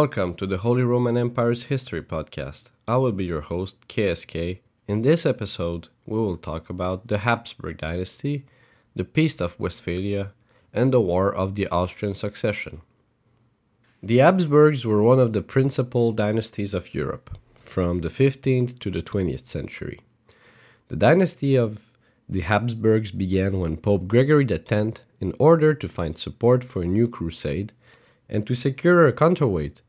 Welcome to the Holy Roman Empire's History Podcast. I will be your host, KSK. In this episode, we will talk about the Habsburg dynasty, the Peace of Westphalia, and the War of the Austrian Succession. The Habsburgs were one of the principal dynasties of Europe from the 15th to the 20th century. The dynasty of the Habsburgs began when Pope Gregory X, in order to find support for a new crusade and to secure a counterweight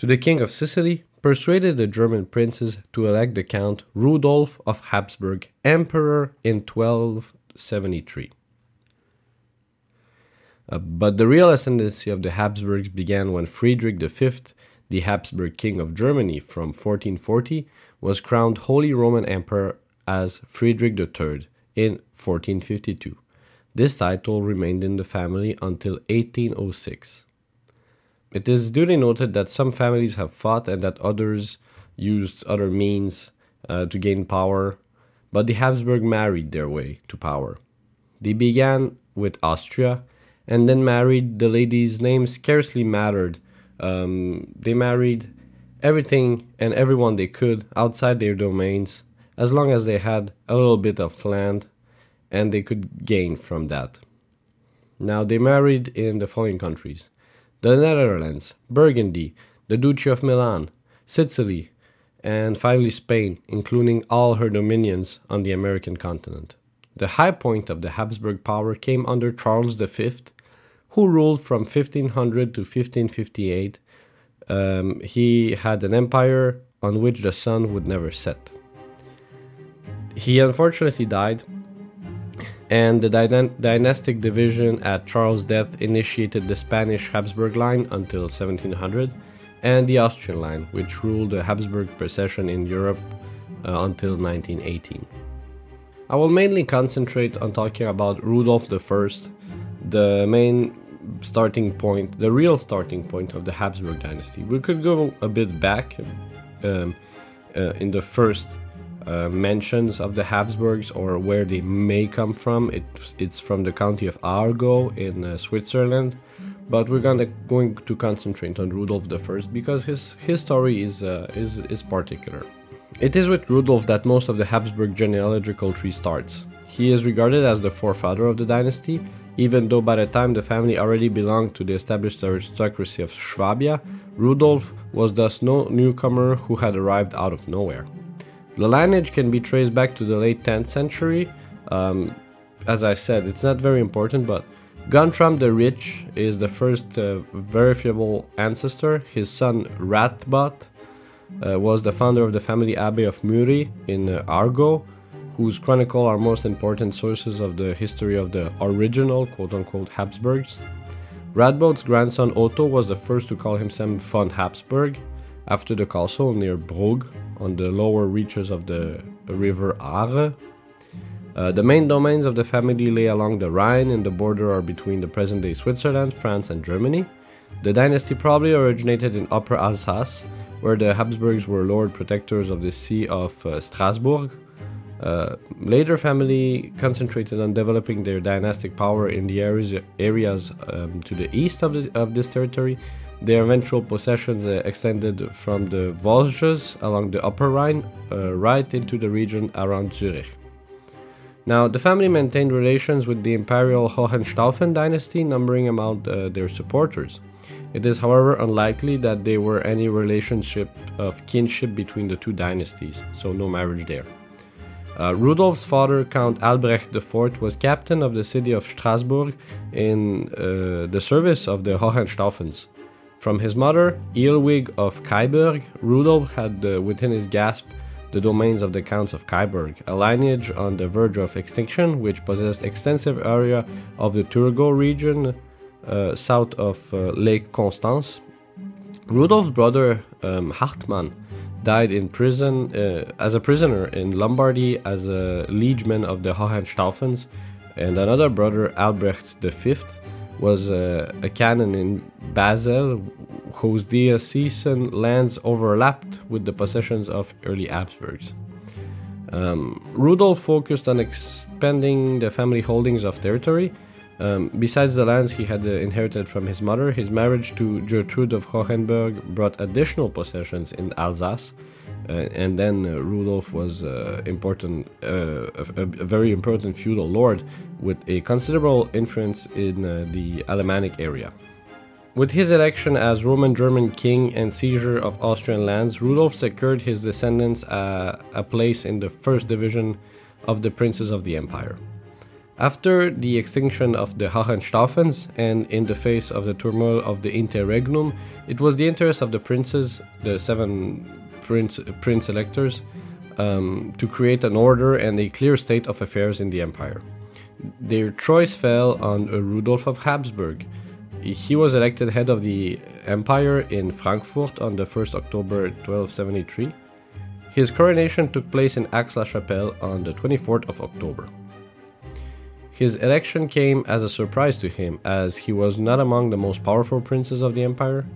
to the King of Sicily, persuaded the German princes to elect the Count Rudolf of Habsburg emperor in 1273. Uh, but the real ascendancy of the Habsburgs began when Friedrich V, the Habsburg King of Germany from 1440, was crowned Holy Roman Emperor as Friedrich III in 1452. This title remained in the family until 1806. It is duly noted that some families have fought and that others used other means uh, to gain power, but the Habsburg married their way to power. They began with Austria and then married the lady's name scarcely mattered. Um, they married everything and everyone they could outside their domains as long as they had a little bit of land and they could gain from that. Now they married in the following countries the Netherlands, Burgundy, the Duchy of Milan, Sicily, and finally Spain, including all her dominions on the American continent. The high point of the Habsburg power came under Charles V, who ruled from 1500 to 1558. Um, he had an empire on which the sun would never set. He unfortunately died, and the dynastic division at Charles' death initiated the Spanish Habsburg line until 1700, and the Austrian line, which ruled the Habsburg procession in Europe uh, until 1918. I will mainly concentrate on talking about Rudolf I, the main starting point, the real starting point of the Habsburg dynasty. We could go a bit back um, uh, in the first uh, mentions of the Habsburgs or where they may come from. It's, it's from the county of Aargau in uh, Switzerland, but we're gonna going to concentrate on Rudolf I because his his story is uh, is is particular. It is with Rudolf that most of the Habsburg genealogical tree starts. He is regarded as the forefather of the dynasty, even though by the time the family already belonged to the established aristocracy of Swabia, Rudolf was thus no newcomer who had arrived out of nowhere. The lineage can be traced back to the late 10th century. Um, as I said, it's not very important, but Guntram the Rich is the first uh, verifiable ancestor. His son Ratbod uh, was the founder of the family abbey of Muri in uh, Aargau, whose chronicle are most important sources of the history of the original quote unquote Habsburgs. Radbod's grandson Otto was the first to call himself von Habsburg after the castle near Brugg on the lower reaches of the river Aare. Uh, the main domains of the family lay along the Rhine and the border are between the present day Switzerland, France, and Germany. The dynasty probably originated in Upper Alsace, where the Habsburgs were lord protectors of the See of uh, Strasbourg. Uh, later, family concentrated on developing their dynastic power in the areas, areas um, to the east of, the, of this territory, their eventual possessions extended from the Vosges along the Upper Rhine uh, right into the region around Zurich. Now, the family maintained relations with the imperial Hohenstaufen dynasty, numbering among uh, their supporters. It is, however, unlikely that there were any relationship of kinship between the two dynasties, so no marriage there. Uh, Rudolf's father, Count Albrecht IV, was captain of the city of Strasbourg in uh, the service of the Hohenstaufens. From his mother, Heilwig of Kyburg, Rudolf had uh, within his grasp the domains of the Counts of Kyburg, a lineage on the verge of extinction which possessed extensive area of the Thurgau region uh, south of uh, Lake Constance. Rudolf's brother um, Hartmann died in prison uh, as a prisoner in Lombardy as a liegeman of the Hohenstaufens, and another brother Albrecht V was a, a canon in Basel whose diocesan lands overlapped with the possessions of early Habsburgs. Um, Rudolf focused on expanding the family holdings of territory. Um, besides the lands he had uh, inherited from his mother, his marriage to Gertrude of Hohenberg brought additional possessions in Alsace, and then uh, Rudolf was uh, important, uh, a, a, very important feudal lord with a considerable influence in uh, the Alemannic area. With his election as Roman German king and seizure of Austrian lands, Rudolf secured his descendants a place in the first division of the princes of the empire. After the extinction of the Hohenstaufens and in the face of the turmoil of the interregnum, it was the interest of the princes, the seven prince, prince electors, um, to create an order and a clear state of affairs in the empire. Their choice fell on Rudolf of Habsburg. He was elected head of the empire in Frankfurt on the 1st October 1273. His coronation took place in Aix-la-Chapelle on the 24th of October. His election came as a surprise to him, as he was not among the most powerful princes of the empire.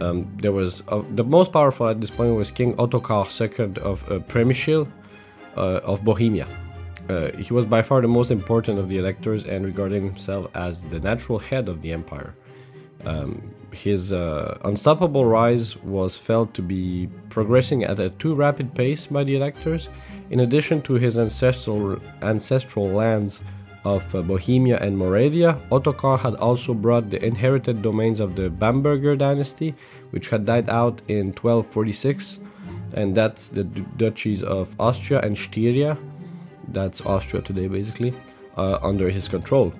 Um, there was uh, the most powerful at this point was King Ottokar II of uh, Przemyśl uh, of Bohemia. Uh, he was by far the most important of the electors and regarded himself as the natural head of the empire. Um, his uh, unstoppable rise was felt to be progressing at a too rapid pace by the electors, in addition to his ancestral ancestral lands of uh, Bohemia and Moravia, Ottokar had also brought the inherited domains of the Bamberger dynasty, which had died out in 1246, and that's the duchies of Austria and Styria, that's Austria today basically, uh, under his control.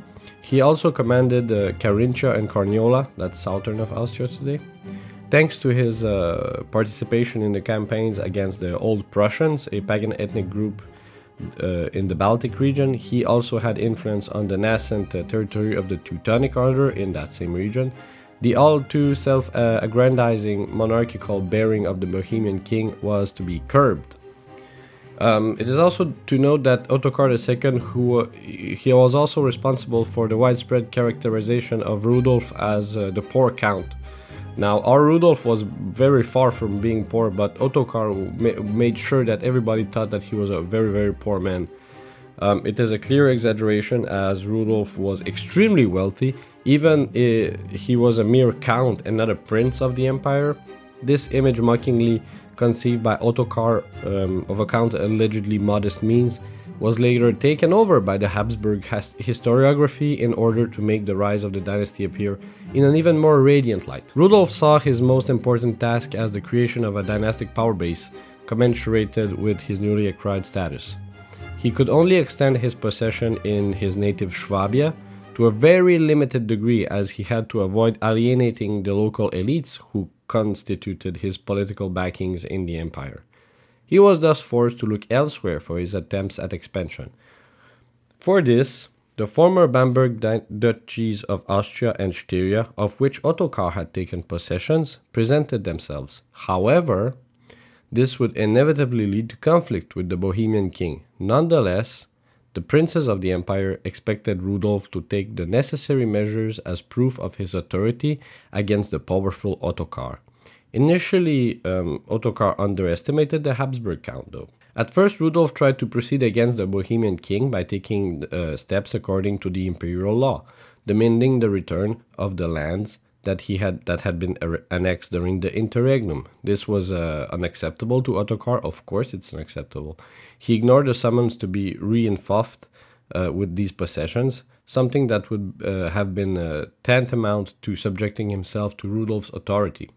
He also commanded uh, Carinthia and Carniola, that's southern of Austria today. Thanks to his uh, participation in the campaigns against the Old Prussians, a pagan ethnic group uh, in the Baltic region. He also had influence on the nascent uh, territory of the Teutonic Order in that same region. The all too self uh, aggrandizing monarchical bearing of the Bohemian king was to be curbed. Um, it is also to note that Ottokar II, who he was also responsible for the widespread characterization of Rudolf as uh, the poor count, now, our Rudolf was very far from being poor, but Ottokar ma- made sure that everybody thought that he was a very, very poor man. Um, it is a clear exaggeration, as Rudolf was extremely wealthy, even if he was a mere count and not a prince of the empire. This image, mockingly conceived by Ottokar um, of a count allegedly modest means, was later taken over by the Habsburg historiography in order to make the rise of the dynasty appear in an even more radiant light. Rudolf saw his most important task as the creation of a dynastic power base commensurated with his newly acquired status. He could only extend his possession in his native Swabia to a very limited degree as he had to avoid alienating the local elites who constituted his political backings in the empire. He was thus forced to look elsewhere for his attempts at expansion. For this, the former Bamberg duchies of Austria and Styria, of which Ottokar had taken possessions, presented themselves. However, this would inevitably lead to conflict with the Bohemian king. Nonetheless, the princes of the empire expected Rudolf to take the necessary measures as proof of his authority against the powerful Ottokar. Initially, um, Ottokar underestimated the Habsburg count, though. At first, Rudolf tried to proceed against the Bohemian king by taking uh, steps according to the imperial law, demanding the return of the lands that he had that had been annexed during the interregnum. This was uh, unacceptable to Ottokar. Of course, it's unacceptable. He ignored the summons to be reinforced uh, with these possessions, something that would uh, have been uh, tantamount to subjecting himself to Rudolf's authority.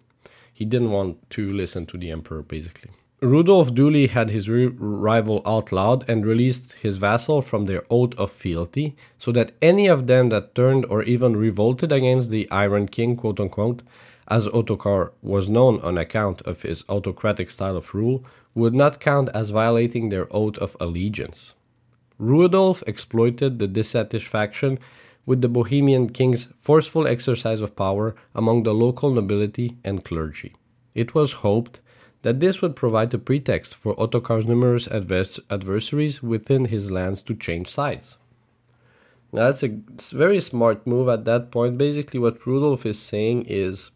He didn't want to listen to the emperor, basically. Rudolf duly had his rival outlawed and released his vassal from their oath of fealty, so that any of them that turned or even revolted against the Iron King, quote unquote, as Ottokar was known on account of his autocratic style of rule, would not count as violating their oath of allegiance. Rudolf exploited the dissatisfaction with the Bohemian king's forceful exercise of power among the local nobility and clergy. It was hoped that this would provide a pretext for Ottokar's numerous advers- adversaries within his lands to change sides. Now, that's a very smart move at that point. Basically, what Rudolf is saying is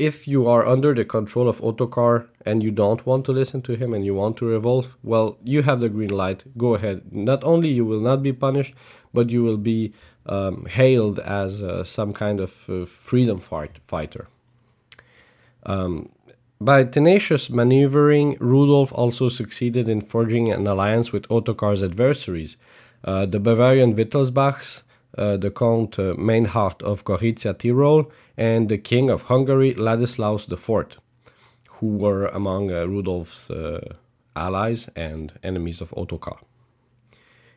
if you are under the control of Ottokar and you don't want to listen to him and you want to revolt, well, you have the green light. Go ahead. Not only you will not be punished, but you will be um, hailed as uh, some kind of uh, freedom fight, fighter. Um, by tenacious maneuvering, Rudolf also succeeded in forging an alliance with Ottokar's adversaries, uh, the Bavarian Wittelsbachs, the Count uh, Meinhard of Gorizia Tyrol, and the King of Hungary, Ladislaus IV, who were among uh, Rudolf's uh, allies and enemies of Ottokar.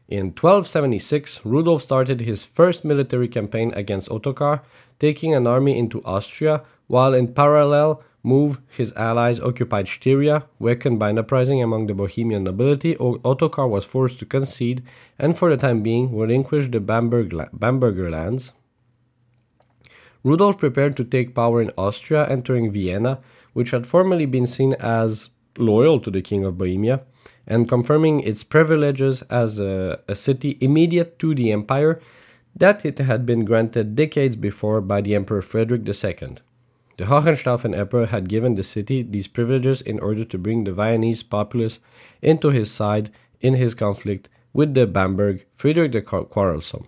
In 1276, Rudolf started his first military campaign against Ottokar, taking an army into Austria, while in parallel, move his allies occupied Styria, weakened by an uprising among the Bohemian nobility, Ottokar was forced to concede and for the time being relinquish the Bamberg Bamberger lands. Rudolf prepared to take power in Austria, entering Vienna, which had formerly been seen as loyal to the King of Bohemia, and confirming its privileges as a, a city immediate to the empire that it had been granted decades before by the Emperor Frederick II. The Hohenstaufen Emperor had given the city these privileges in order to bring the Viennese populace into his side in his conflict with the Bamberg Friedrich the Quarrelsome.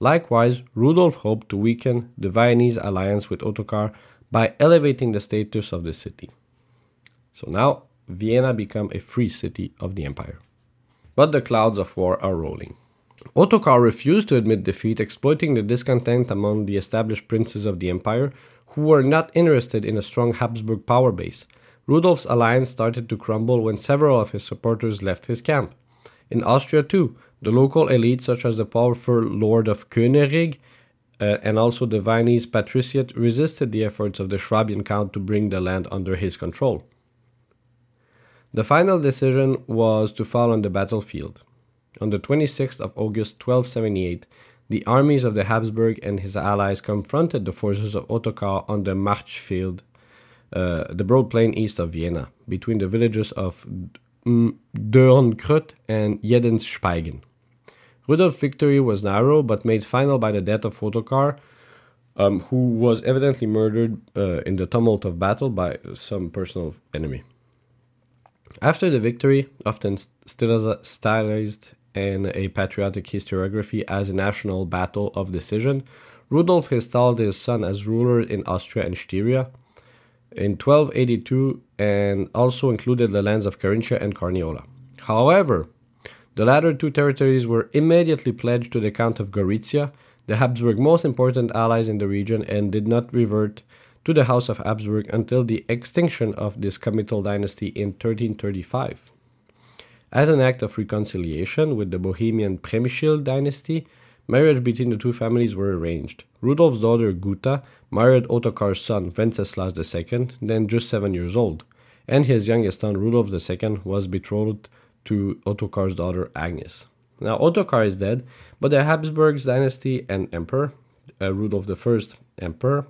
Likewise, Rudolf hoped to weaken the Viennese alliance with Ottokar by elevating the status of the city. So now Vienna became a free city of the empire. But the clouds of war are rolling. Ottokar refused to admit defeat, exploiting the discontent among the established princes of the empire who were not interested in a strong Habsburg power base. Rudolf's alliance started to crumble when several of his supporters left his camp. In Austria, too, the local elite, such as the powerful Lord of König uh, and also the Viennese patriciate, resisted the efforts of the Swabian Count to bring the land under his control. The final decision was to fall on the battlefield. On the 26th of August 1278, the armies of the Habsburg and his allies confronted the forces of Ottokar on the Marchfeld, uh, the broad plain east of Vienna, between the villages of Dürnkrut and Jedenspeigen. Rudolf's victory was narrow, but made final by the death of Ottokar, um, who was evidently murdered uh, in the tumult of battle by some personal enemy. After the victory, often stylized in a patriotic historiography as a national battle of decision, Rudolf installed his son as ruler in Austria and Styria in 1282 and also included the lands of Carinthia and Carniola. However, the latter two territories were immediately pledged to the Count of Gorizia, the Habsburg most important allies in the region, and did not revert to the House of Habsburg until the extinction of this comital dynasty in 1335. As an act of reconciliation with the Bohemian Przemysl dynasty, marriage between the two families were arranged. Rudolf's daughter Guta married Ottokar's son Wenceslas II, then just seven years old, and his youngest son Rudolf II was betrothed to Ottokar's daughter Agnes. Now Ottokar is dead, but the Habsburgs dynasty and emperor, uh, Rudolf I emperor,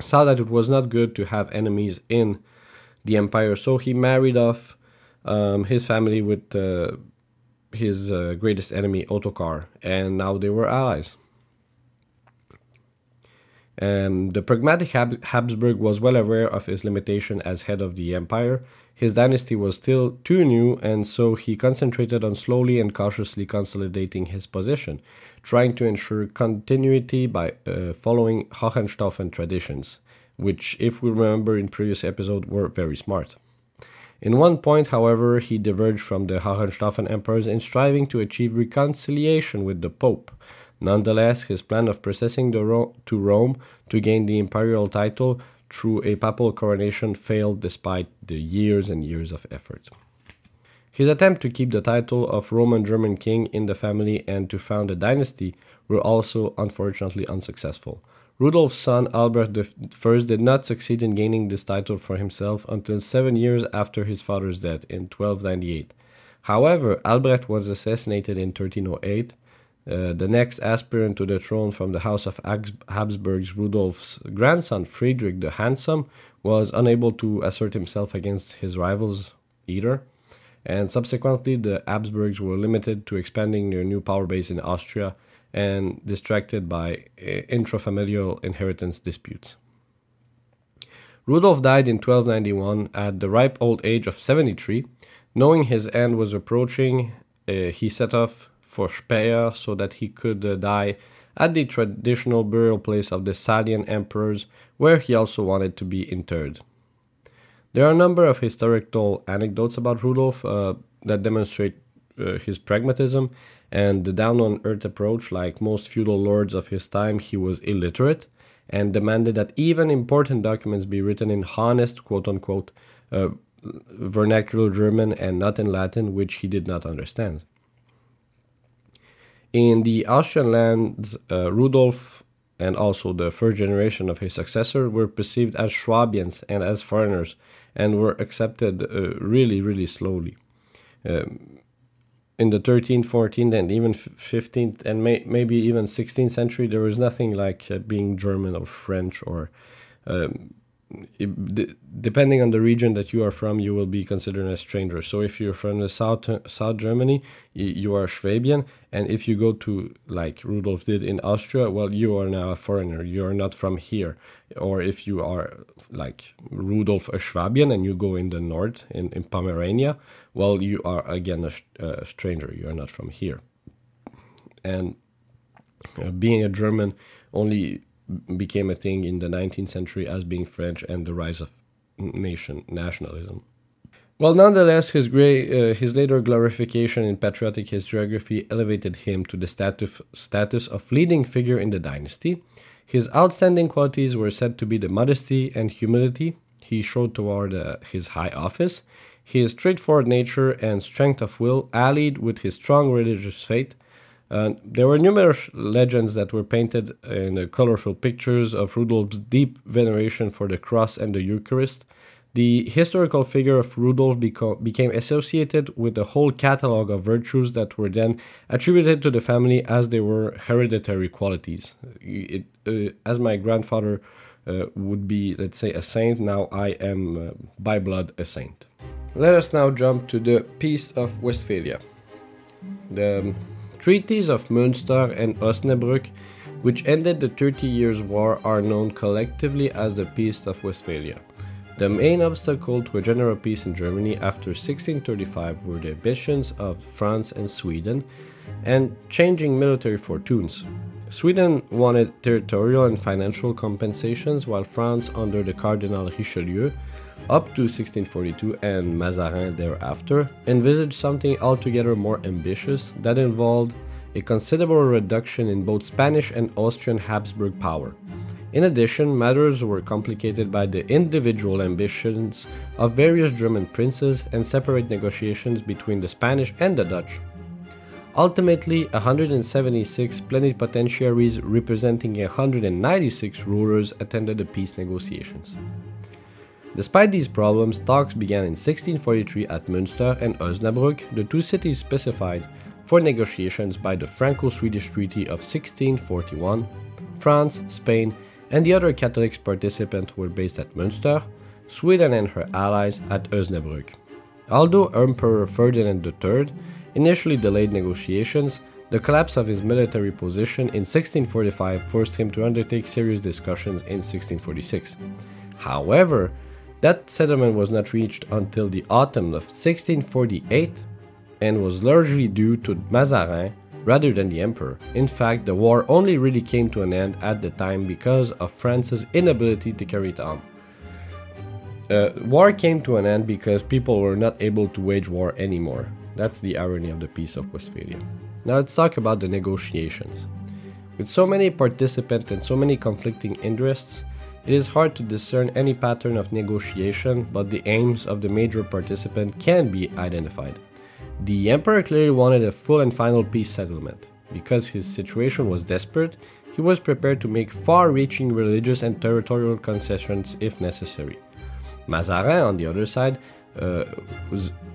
saw that it was not good to have enemies in the empire, so he married off um, his family with uh, his uh, greatest enemy, Ottokar, and now they were allies. Um, the pragmatic Hab- Habsburg was well aware of his limitation as head of the empire. His dynasty was still too new, and so he concentrated on slowly and cautiously consolidating his position, trying to ensure continuity by uh, following Hohenstaufen traditions, which, if we remember in previous episode, were very smart. In one point, however, he diverged from the Hohenstaufen emperors in striving to achieve reconciliation with the Pope. Nonetheless, his plan of processing Ro- to Rome to gain the imperial title through a papal coronation failed despite the years and years of effort. His attempt to keep the title of Roman German king in the family and to found a dynasty were also unfortunately unsuccessful. Rudolf's son Albert I did not succeed in gaining this title for himself until seven years after his father's death in 1298. However, Albert was assassinated in 1308. Uh, the next aspirant to the throne from the House of Habsburg's Rudolf's grandson, Friedrich the Handsome, was unable to assert himself against his rivals either, and subsequently the Habsburgs were limited to expanding their new power base in Austria and distracted by uh, intrafamilial inheritance disputes. Rudolf died in 1291 at the ripe old age of 73. Knowing his end was approaching, uh, he set off for Speyer so that he could uh, die at the traditional burial place of the Salian emperors, where he also wanted to be interred. There are a number of historical anecdotes about Rudolf uh, that demonstrate his pragmatism and the down on earth approach. Like most feudal lords of his time, he was illiterate and demanded that even important documents be written in honest, quote unquote, uh, vernacular German and not in Latin, which he did not understand. In the Austrian lands, uh, Rudolf and also the first generation of his successor were perceived as Swabians and as foreigners and were accepted uh, really, really slowly. Um, in the 13th, 14th, and even 15th, and may, maybe even 16th century, there was nothing like uh, being German or French or um, depending on the region that you are from, you will be considered a stranger. So if you're from the south South Germany, you are Swabian, and if you go to like Rudolf did in Austria, well, you are now a foreigner. You are not from here. Or if you are like Rudolf a Swabian and you go in the north in, in Pomerania, well, you are again a, a stranger. You are not from here. And uh, being a German only became a thing in the 19th century as being French and the rise of nation nationalism. Well, nonetheless, his, gray, uh, his later glorification in patriotic historiography elevated him to the status, status of leading figure in the dynasty. His outstanding qualities were said to be the modesty and humility he showed toward uh, his high office, his straightforward nature and strength of will, allied with his strong religious faith, uh, there were numerous legends that were painted in uh, colorful pictures of Rudolf's deep veneration for the cross and the Eucharist. The historical figure of Rudolf beco- became associated with a whole catalog of virtues that were then attributed to the family as they were hereditary qualities. It, uh, as my grandfather uh, would be, let's say, a saint, now I am uh, by blood a saint. Let us now jump to the Peace of Westphalia. The treaties of Münster and Osnabrück, which ended the Thirty Years' War, are known collectively as the Peace of Westphalia. The main obstacle to a general peace in Germany after 1635 were the ambitions of France and Sweden and changing military fortunes. Sweden wanted territorial and financial compensations, while France, under the Cardinal Richelieu, up to 1642 and Mazarin thereafter, envisaged something altogether more ambitious that involved a considerable reduction in both Spanish and Austrian Habsburg power. In addition, matters were complicated by the individual ambitions of various German princes and separate negotiations between the Spanish and the Dutch. Ultimately, 176 plenipotentiaries representing 196 rulers attended the peace negotiations. Despite these problems, talks began in 1643 at Münster and Osnabrück, the two cities specified for negotiations by the Franco Swedish Treaty of 1641. France, Spain, and the other Catholic participants were based at Münster, Sweden and her allies at Osnabrück. Although Emperor Ferdinand III initially delayed negotiations, the collapse of his military position in 1645 forced him to undertake serious discussions in 1646. However, that settlement was not reached until the autumn of 1648 and was largely due to Mazarin rather than the emperor. In fact, the war only really came to an end at the time because of France's inability to carry it on. Uh, war came to an end because people were not able to wage war anymore. That's the irony of the Peace of Westphalia. Now let's talk about the negotiations. With so many participants and so many conflicting interests, it is hard to discern any pattern of negotiation, but the aims of the major participant can be identified. The emperor clearly wanted a full and final peace settlement. Because his situation was desperate, he was prepared to make far reaching religious and territorial concessions if necessary. Mazarin, on the other side, uh,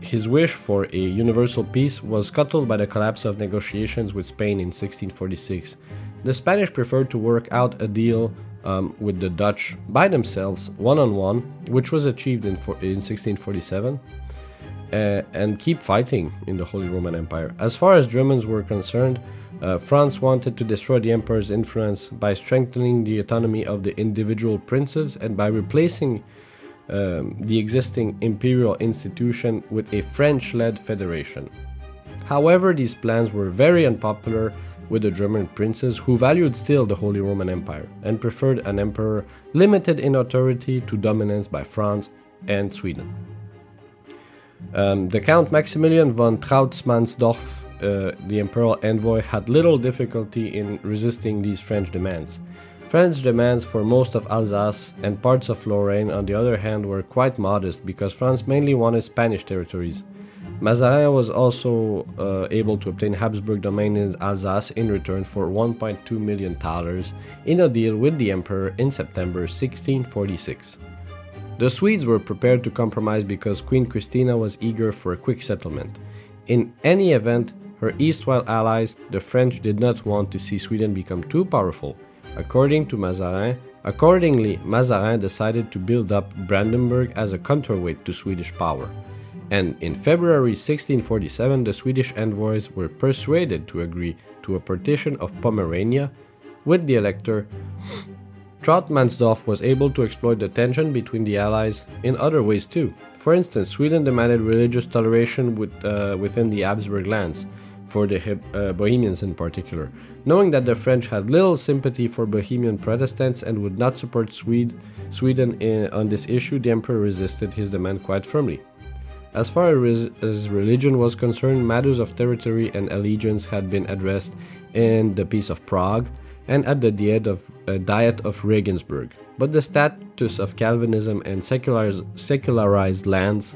his wish for a universal peace was scuttled by the collapse of negotiations with Spain in 1646. The Spanish preferred to work out a deal um, with the Dutch by themselves, one on one, which was achieved in, for, in 1647, uh, and keep fighting in the Holy Roman Empire. As far as Germans were concerned, Uh, France wanted to destroy the emperor's influence by strengthening the autonomy of the individual princes and by replacing um, the existing imperial institution with a French led federation. However, these plans were very unpopular with the German princes who valued still the Holy Roman Empire and preferred an emperor limited in authority to dominance by France and Sweden. Um, the Count Maximilian von Trauttmansdorff, uh, the imperial envoy, had little difficulty in resisting these French demands. French demands for most of Alsace and parts of Lorraine, on the other hand, were quite modest because France mainly wanted Spanish territories. Mazarin was also uh, able to obtain Habsburg domain in Alsace in return for 1.2 million thalers in a deal with the emperor in September 1646. The Swedes were prepared to compromise because Queen Christina was eager for a quick settlement. In any event, her Eastwell allies, the French, did not want to see Sweden become too powerful. According to Mazarin, accordingly, Mazarin decided to build up Brandenburg as a counterweight to Swedish power. And in February 1647, the Swedish envoys were persuaded to agree to a partition of Pomerania with the elector Trauttmansdorff was able to exploit the tension between the Allies in other ways too. For instance, Sweden demanded religious toleration with, uh, within the Habsburg lands, for the uh, Bohemians in particular. Knowing that the French had little sympathy for Bohemian Protestants and would not support Swede, Sweden on this issue, the emperor resisted his demand quite firmly. As far as religion was concerned, matters of territory and allegiance had been addressed in the Peace of Prague, and at the Diet of, uh, Diet of Regensburg. But the status of Calvinism and secularized, lands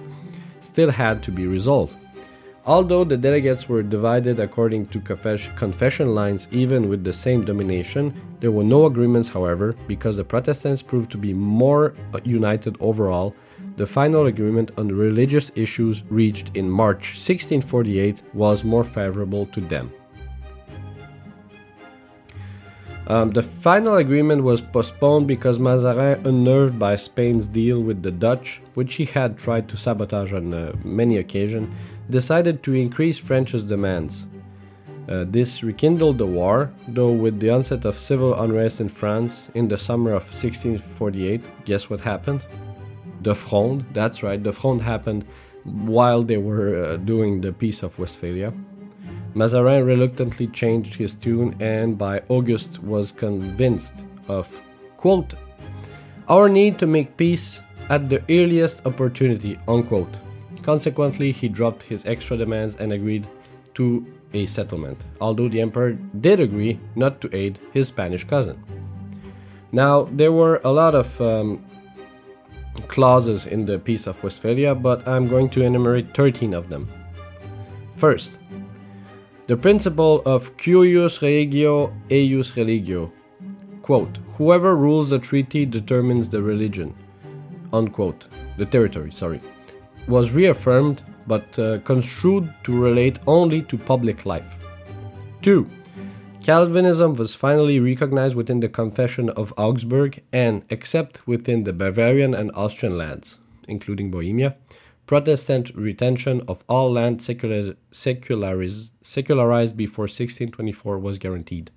still had to be resolved. Although the delegates were divided according to confess- confession lines, even with the same domination, there were no agreements, however, because the Protestants proved to be more uh, united overall. The final agreement on religious issues reached in March 1648 was more favorable to them. Um, the final agreement was postponed because Mazarin, unnerved by Spain's deal with the Dutch, which he had tried to sabotage on uh, many occasions, decided to increase French's demands. Uh, this rekindled the war, though with the onset of civil unrest in France in the summer of 1648, guess what happened? The Fronde, that's right, the Fronde happened while they were uh, doing the Peace of Westphalia. Mazarin reluctantly changed his tune and by August was convinced of, quote, our need to make peace at the earliest opportunity, unquote. Consequently, he dropped his extra demands and agreed to a settlement, although the emperor did agree not to aid his Spanish cousin. Now, there were a lot of um, clauses in the Peace of Westphalia, but I'm going to enumerate 13 of them. First, the principle of cuius regio eius religio. Quote, whoever rules the treaty determines the religion. Unquote. The territory, sorry. Was reaffirmed but uh, construed to relate only to public life. 2. Calvinism was finally recognized within the Confession of Augsburg and, except within the Bavarian and Austrian lands, including Bohemia, Protestant retention of all land secularized, before 1624 was guaranteed.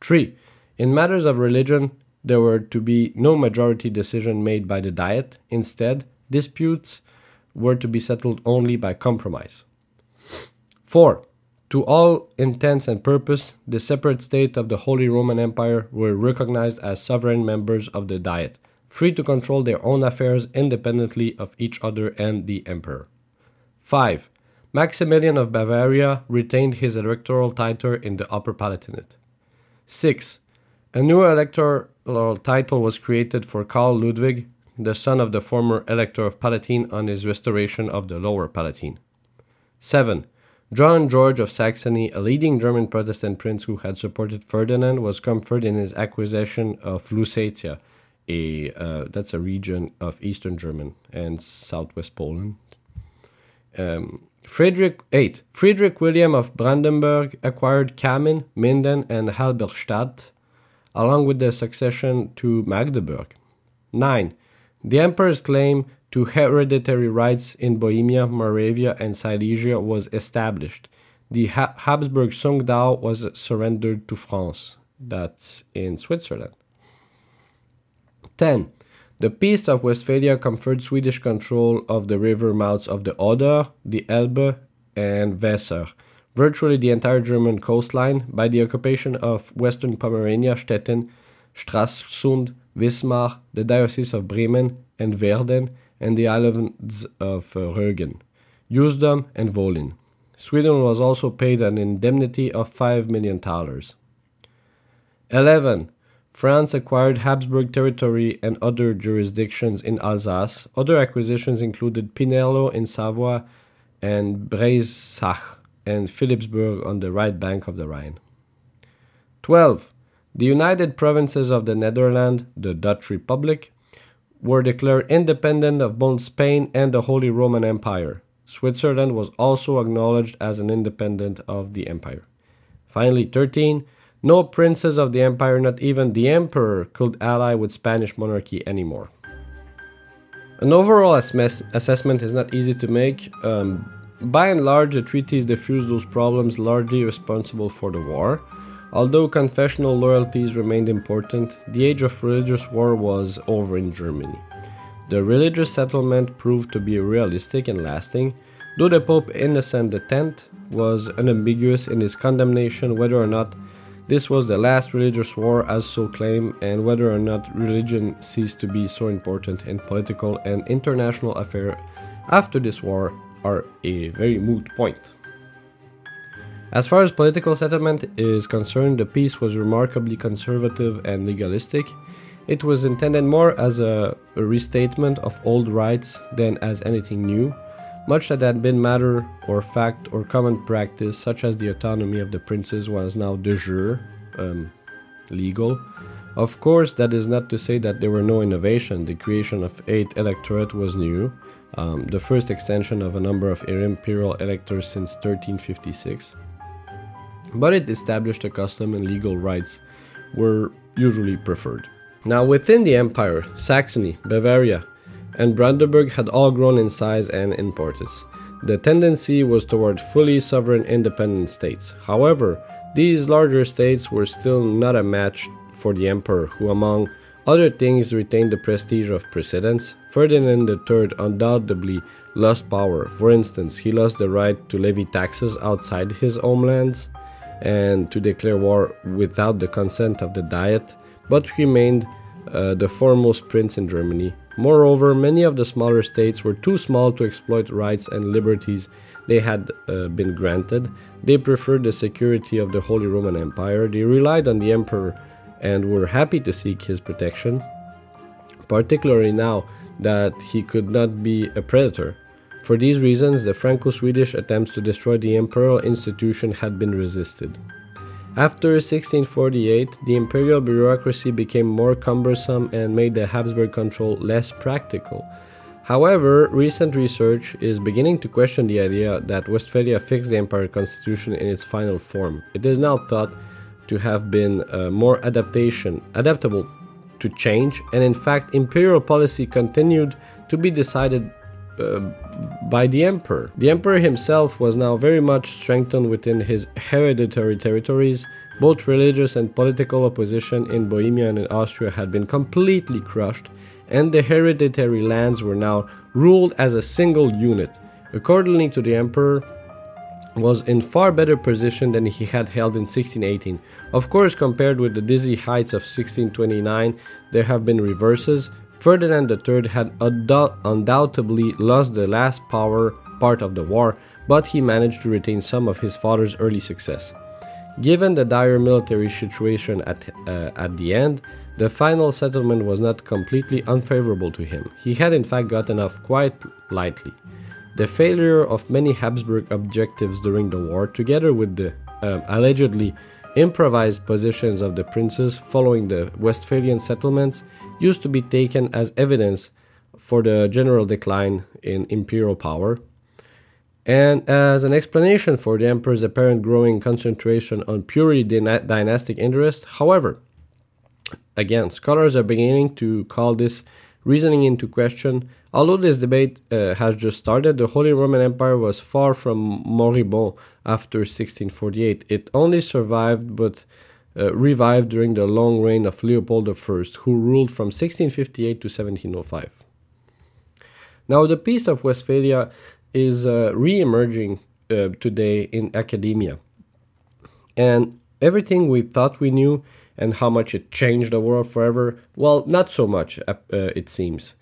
3. In matters of religion, there were to be no majority decision made by the Diet. Instead, disputes were to be settled only by compromise. 4. To all intents and purpose, the separate state of the Holy Roman Empire were recognized as sovereign members of the Diet free to control their own affairs independently of each other and the emperor. 5. Maximilian of Bavaria retained his electoral title in the Upper Palatinate. 6. A new electoral title was created for Karl Ludwig, the son of the former Elector of Palatine, on his restoration of the Lower Palatine. 7. John George of Saxony, a leading German Protestant prince who had supported Ferdinand, was comforted in his acquisition of Lusatia, a uh, that's a region of eastern German and southwest Poland. Um, Frederick VIII. Friedrich William of Brandenburg acquired Kamin, Minden, and Halberstadt, along with the succession to Magdeburg. 9. The emperor's claim to hereditary rights in Bohemia, Moravia, and Silesia was established. the ha- Habsburg Sundgau was surrendered to France. That's in Switzerland. 10. The Peace of Westphalia conferred Swedish control of the river mouths of the Oder, the Elbe, and Weser, virtually the entire German coastline, by the occupation of western Pomerania, Stettin, Stralsund, Wismar, the Diocese of Bremen and Verden, and the islands of uh, Rügen, Usedom, and Wollin. Sweden was also paid an indemnity of 5 million thalers. 11. France acquired Habsburg territory and other jurisdictions in Alsace. Other acquisitions included Pinerolo in Savoy and Breisach and Philippsburg on the right bank of the Rhine. 12. The United Provinces of the Netherlands, the Dutch Republic, were declared independent of both Spain and the Holy Roman Empire. Switzerland was also acknowledged as an independent of the empire. Finally, 13. No princes of the empire, not even the emperor, could ally with Spanish monarchy anymore. An overall assess- assessment is not easy to make. Um, by and large, the treaties diffused those problems largely responsible for the war. Although confessional loyalties remained important, the age of religious war was over in Germany. The religious settlement proved to be realistic and lasting, though the Pope Innocent X was unambiguous in his condemnation whether or not this was the last religious war as so claimed, and whether or not religion ceased to be so important in political and international affairs after this war are a very moot point. As far as political settlement is concerned, the peace was remarkably conservative and legalistic. It was intended more as a, restatement of old rights than as anything new. Much that had been matter or fact or common practice, such as the autonomy of the princes, was now de jure, um, legal. Of course, that is not to say that there were no innovation. The creation of eight electorate was new, um, the first extension of a number of imperial electors since 1356. But it established a custom and legal rights were usually preferred. Now, within the empire, Saxony, Bavaria, and Brandenburg had all grown in size and importance. The tendency was toward fully sovereign independent states. However, these larger states were still not a match for the emperor, who, among other things, retained the prestige of precedence. Ferdinand III undoubtedly lost power. For instance, he lost the right to levy taxes outside his homelands and to declare war without the consent of the Diet, but remained uh, the foremost prince in Germany. Moreover, many of the smaller states were too small to exploit rights and liberties they had uh, been granted. They preferred the security of the Holy Roman Empire. They relied on the emperor and were happy to seek his protection, particularly now that he could not be a predator. For these reasons, the Franco Swedish attempts to destroy the imperial institution had been resisted. After 1648, the imperial bureaucracy became more cumbersome and made the Habsburg control less practical. However, recent research is beginning to question the idea that Westphalia fixed the empire constitution in its final form. It is now thought to have been uh, more adaptation adaptable to change, and in fact, imperial policy continued to be decided by the emperor. The emperor himself was now very much strengthened within his hereditary territories. Both religious and political opposition in Bohemia and in Austria had been completely crushed, and the hereditary lands were now ruled as a single unit. Accordingly to the emperor, was in far better position than he had held in 1618. Of course, compared with the dizzy heights of 1629, there have been reverses, Ferdinand III had undoubtedly lost the last power part of the war, but he managed to retain some of his father's early success. Given the dire military situation at, uh, at the end, the final settlement was not completely unfavorable to him. He had in fact gotten off quite lightly. The failure of many Habsburg objectives during the war, together with the uh, allegedly improvised positions of the princes following the Westphalian settlements, used to be taken as evidence for the general decline in imperial power, and as an explanation for the emperor's apparent growing concentration on purely dynastic interests. However, again, scholars are beginning to call this reasoning into question, Although this debate uh, has just started, the Holy Roman Empire was far from moribund after 1648. It only survived but uh, revived during the long reign of Leopold I, who ruled from 1658 to 1705. Now, the Peace of Westphalia is uh, re emerging uh, today in academia. And everything we thought we knew and how much it changed the world forever, well, not so much, uh, it seems.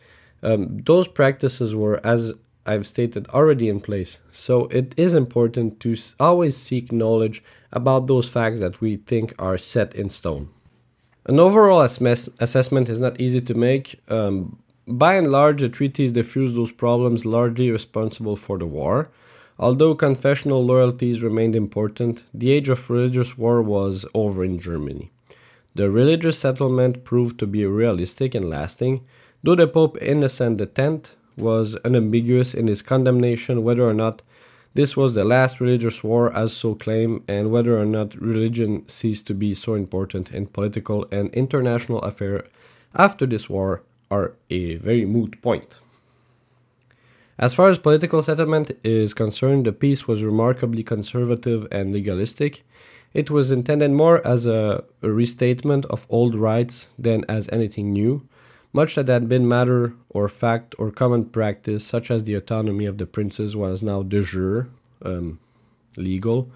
Um, those practices were, as I've stated, already in place. So it is important to always seek knowledge about those facts that we think are set in stone. An overall ass- assessment is not easy to make. Um, by and large, the treaties diffuse those problems largely responsible for the war. Although confessional loyalties remained important, the age of religious war was over in Germany. The religious settlement proved to be realistic and lasting, Though the Pope Innocent X was unambiguous in his condemnation whether or not this was the last religious war as so claimed, and whether or not religion ceased to be so important in political and international affairs after this war are a very moot point. As far as political settlement is concerned, the peace was remarkably conservative and legalistic. It was intended more as a, a restatement of old rights than as anything new. Much that had been matter or fact or common practice, such as the autonomy of the princes, was now de jure, um, legal.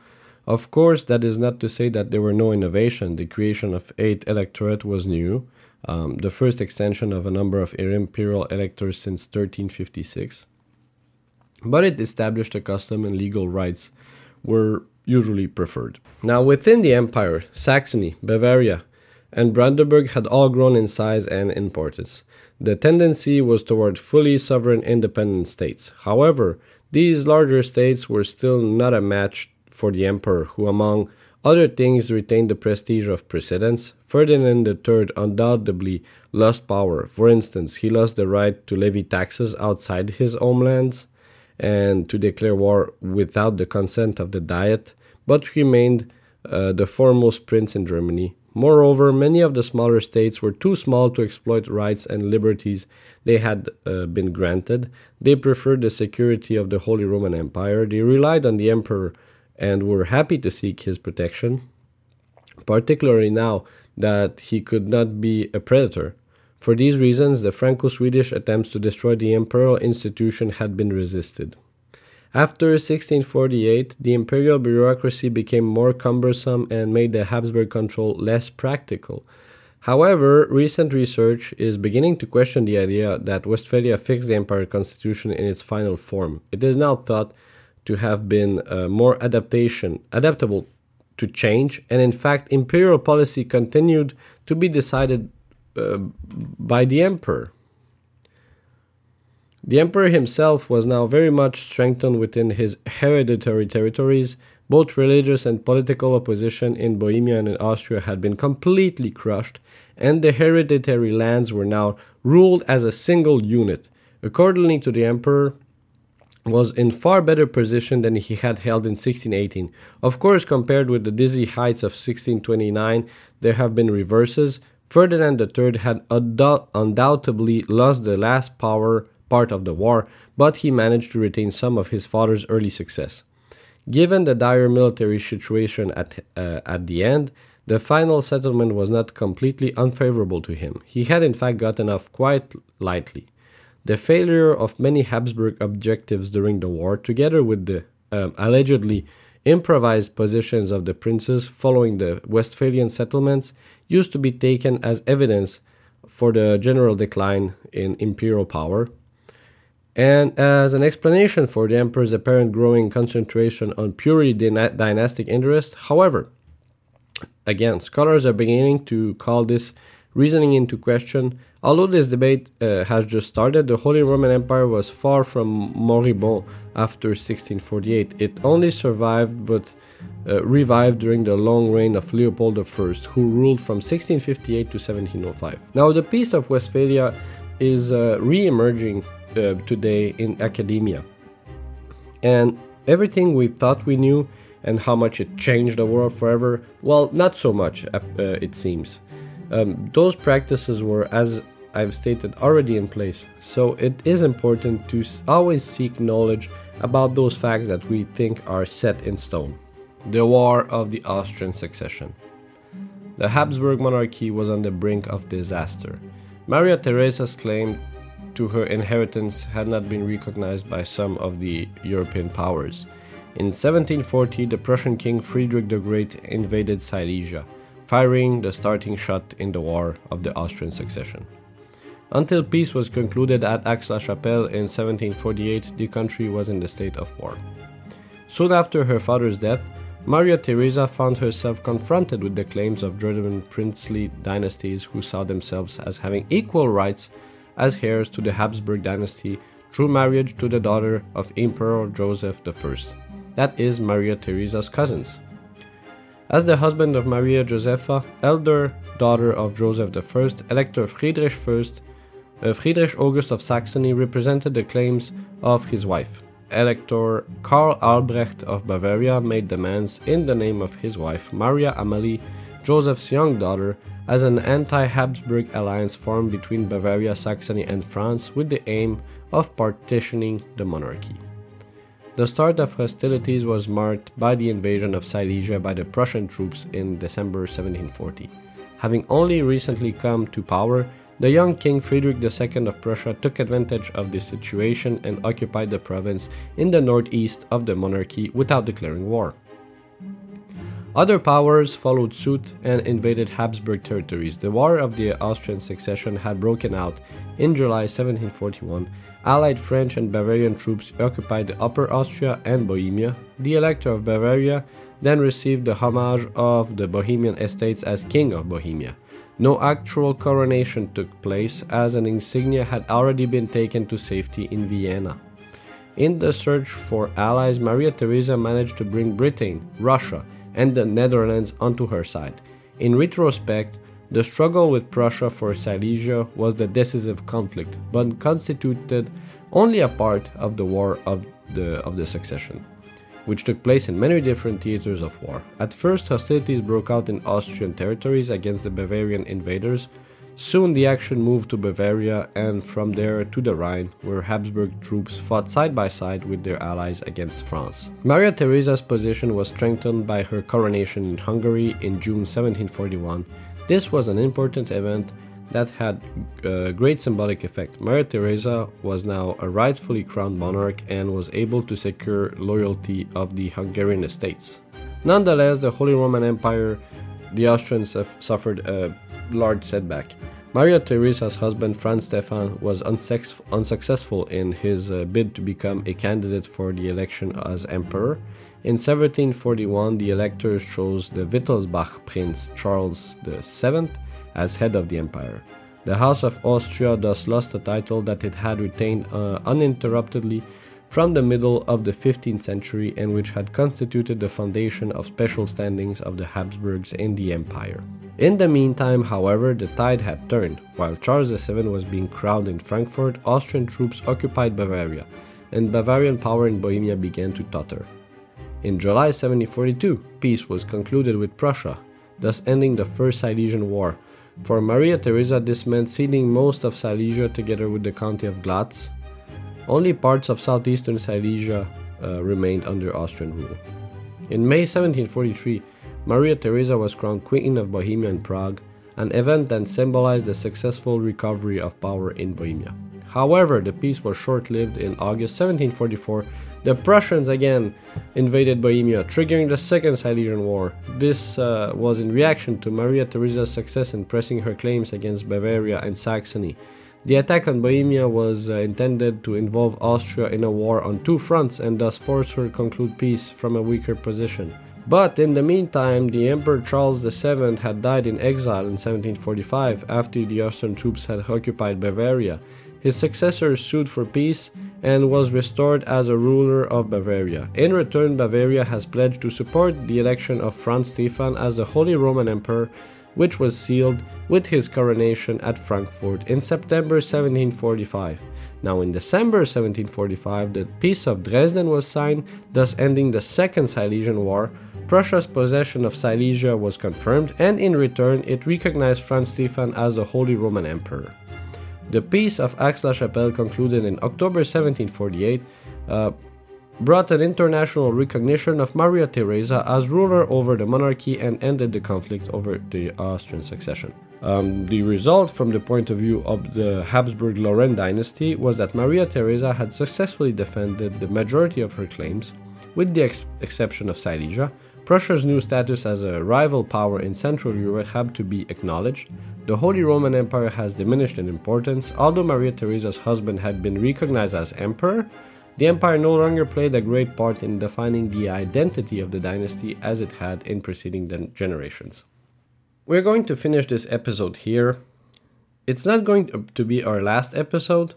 Of course, that is not to say that there were no innovation. The creation of eight electorate was new, um, the first extension of a number of imperial electors since 1356. But it established a custom and legal rights were usually preferred. Now, within the empire, Saxony, Bavaria, and Brandenburg had all grown in size and importance. The tendency was toward fully sovereign independent states. However, these larger states were still not a match for the emperor, who, among other things, retained the prestige of precedence. Ferdinand III undoubtedly lost power. For instance, he lost the right to levy taxes outside his homelands and to declare war without the consent of the Diet, but remained uh, the foremost prince in Germany, Moreover, many of the smaller states were too small to exploit rights and liberties they had uh, been granted. They preferred the security of the Holy Roman Empire. They relied on the emperor and were happy to seek his protection, particularly now that he could not be a predator. For these reasons, the Franco Swedish attempts to destroy the imperial institution had been resisted. After 1648, the imperial bureaucracy became more cumbersome and made the Habsburg control less practical. However, recent research is beginning to question the idea that Westphalia fixed the empire constitution in its final form. It is now thought to have been uh, more adaptation adaptable to change, and in fact, imperial policy continued to be decided uh, by the emperor. The emperor himself was now very much strengthened within his hereditary territories. Both religious and political opposition in Bohemia and in Austria had been completely crushed, and the hereditary lands were now ruled as a single unit. Accordingly to the emperor, was in far better position than he had held in 1618. Of course, compared with the dizzy heights of 1629, there have been reverses. Ferdinand III had undoubtedly lost the last power part of the war, but he managed to retain some of his father's early success. Given the dire military situation at, uh, at the end, the final settlement was not completely unfavorable to him. He had in fact gotten off quite lightly. The failure of many Habsburg objectives during the war, together with the um, allegedly improvised positions of the princes following the Westphalian settlements, used to be taken as evidence for the general decline in imperial power, and as an explanation for the emperor's apparent growing concentration on purely dynastic interest, however, again, scholars are beginning to call this reasoning into question. Although this debate uh, has just started, the Holy Roman Empire was far from moribund after 1648. It only survived but uh, revived during the long reign of Leopold I, who ruled from 1658 to 1705. Now, the Peace of Westphalia is uh, re emerging uh, today in academia. And everything we thought we knew and how much it changed the world forever, well, not so much, uh, it seems. Um, those practices were, as I've stated already in place, so it is important to always seek knowledge about those facts that we think are set in stone. The War of the Austrian Succession. The Habsburg monarchy was on the brink of disaster. Maria Theresa's claim to her inheritance had not been recognized by some of the European powers. In 1740, the Prussian king Friedrich the Great invaded Silesia, firing the starting shot in the War of the Austrian Succession. Until peace was concluded at Aix-la-Chapelle in 1748, the country was in the state of war. Soon after her father's death, Maria Theresa found herself confronted with the claims of German princely dynasties who saw themselves as having equal rights as heirs to the Habsburg dynasty through marriage to the daughter of Emperor Joseph I, that is, Maria Theresa's cousins. As the husband of Maria Josepha, elder daughter of Joseph I, Elector Friedrich I, uh, Friedrich August of Saxony represented the claims of his wife. Elector Karl Albrecht of Bavaria made demands in the name of his wife, Maria Amalie, Joseph's young daughter, as an anti Habsburg alliance formed between Bavaria, Saxony, and France with the aim of partitioning the monarchy. The start of hostilities was marked by the invasion of Silesia by the Prussian troops in December 1740. Having only recently come to power, the young King Friedrich II of Prussia took advantage of the situation and occupied the province in the northeast of the monarchy without declaring war. Other powers followed suit and invaded Habsburg territories. The War of the Austrian Succession had broken out in July 1741. Allied French and Bavarian troops occupied the Upper Austria and Bohemia. The Elector of Bavaria then received the homage of the Bohemian estates as King of Bohemia. No actual coronation took place, as an insignia had already been taken to safety in Vienna. In the search for allies, Maria Theresa managed to bring Britain, Russia, and the Netherlands onto her side. In retrospect, the struggle with Prussia for Silesia was the decisive conflict, but constituted only a part of the war of the, of the succession which took place in many different theaters of war. At first, hostilities broke out in Austrian territories against the Bavarian invaders. Soon the action moved to Bavaria and from there to the Rhine, where Habsburg troops fought side by side with their allies against France. Maria Theresa's position was strengthened by her coronation in Hungary in June 1741. This was an important event that had a great symbolic effect. Maria Theresa was now a rightfully crowned monarch and was able to secure loyalty of the Hungarian estates. Nonetheless, the Holy Roman Empire, the Austrians suffered a large setback. Maria Theresa's husband Franz Stephan was unsuccessful in his uh, bid to become a candidate for the election as emperor. In 1741, the electors chose the Wittelsbach prince Charles VII as head of the empire. The House of Austria thus lost a title that it had retained uh, uninterruptedly from the middle of the 15th century and which had constituted the foundation of special standings of the Habsburgs in the empire. In the meantime, however, the tide had turned. While Charles VII was being crowned in Frankfurt, Austrian troops occupied Bavaria, and Bavarian power in Bohemia began to totter. In July 1742, peace was concluded with Prussia, thus ending the First Silesian War, for Maria Theresa, this meant ceding most of Silesia together with the county of Glatz. Only parts of southeastern Silesia uh, remained under Austrian rule. In May 1743, Maria Theresa was crowned Queen of Bohemia in Prague, an event that symbolized the successful recovery of power in Bohemia. However, the peace was short lived. In August 1744, the Prussians again invaded Bohemia, triggering the Second Silesian War. This uh, was in reaction to Maria Theresa's success in pressing her claims against Bavaria and Saxony. The attack on Bohemia was uh, intended to involve Austria in a war on two fronts and thus force her to conclude peace from a weaker position. But in the meantime, the Emperor Charles VII had died in exile in 1745 after the Austrian troops had occupied Bavaria. His successor sued for peace and was restored as a ruler of Bavaria. In return, Bavaria has pledged to support the election of Franz Stephan as the Holy Roman Emperor, which was sealed with his coronation at Frankfurt in September 1745. Now, in December 1745, the Peace of Dresden was signed, thus ending the Second Silesian War. Prussia's possession of Silesia was confirmed, and in return, it recognized Franz Stephan as the Holy Roman Emperor. The Peace of Aix-la-Chapelle, concluded in October 1748, uh, brought an international recognition of Maria Theresa as ruler over the monarchy and ended the conflict over the Austrian succession. Um, the result, from the point of view of the Habsburg Lorraine dynasty, was that Maria Theresa had successfully defended the majority of her claims, with the ex- exception of Silesia. Prussia's new status as a rival power in Central Europe had to be acknowledged. The Holy Roman Empire has diminished in importance. Although Maria Theresa's husband had been recognized as emperor, the empire no longer played a great part in defining the identity of the dynasty as it had in preceding generations. We're going to finish this episode here. It's not going to be our last episode,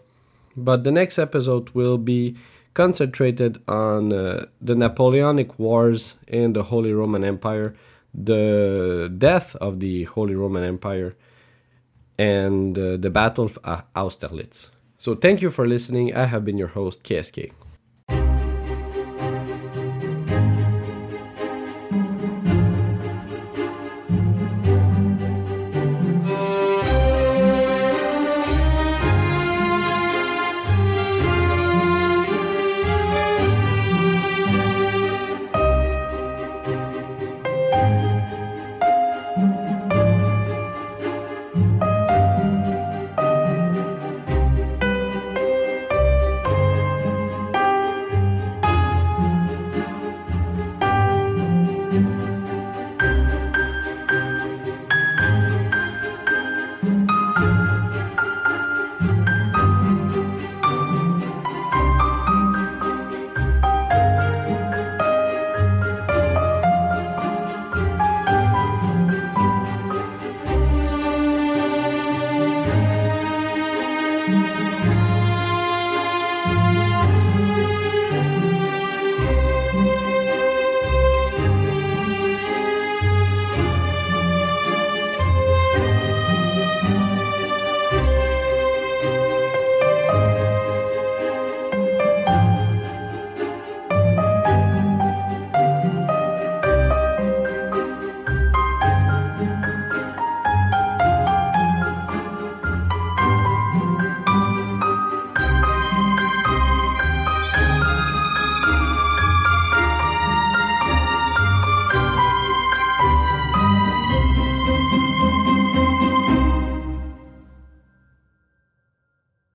but the next episode will be concentrated on uh, the Napoleonic Wars in the Holy Roman Empire, the death of the Holy Roman Empire, and uh, the Battle of Austerlitz. So, thank you for listening. I have been your host, KSK.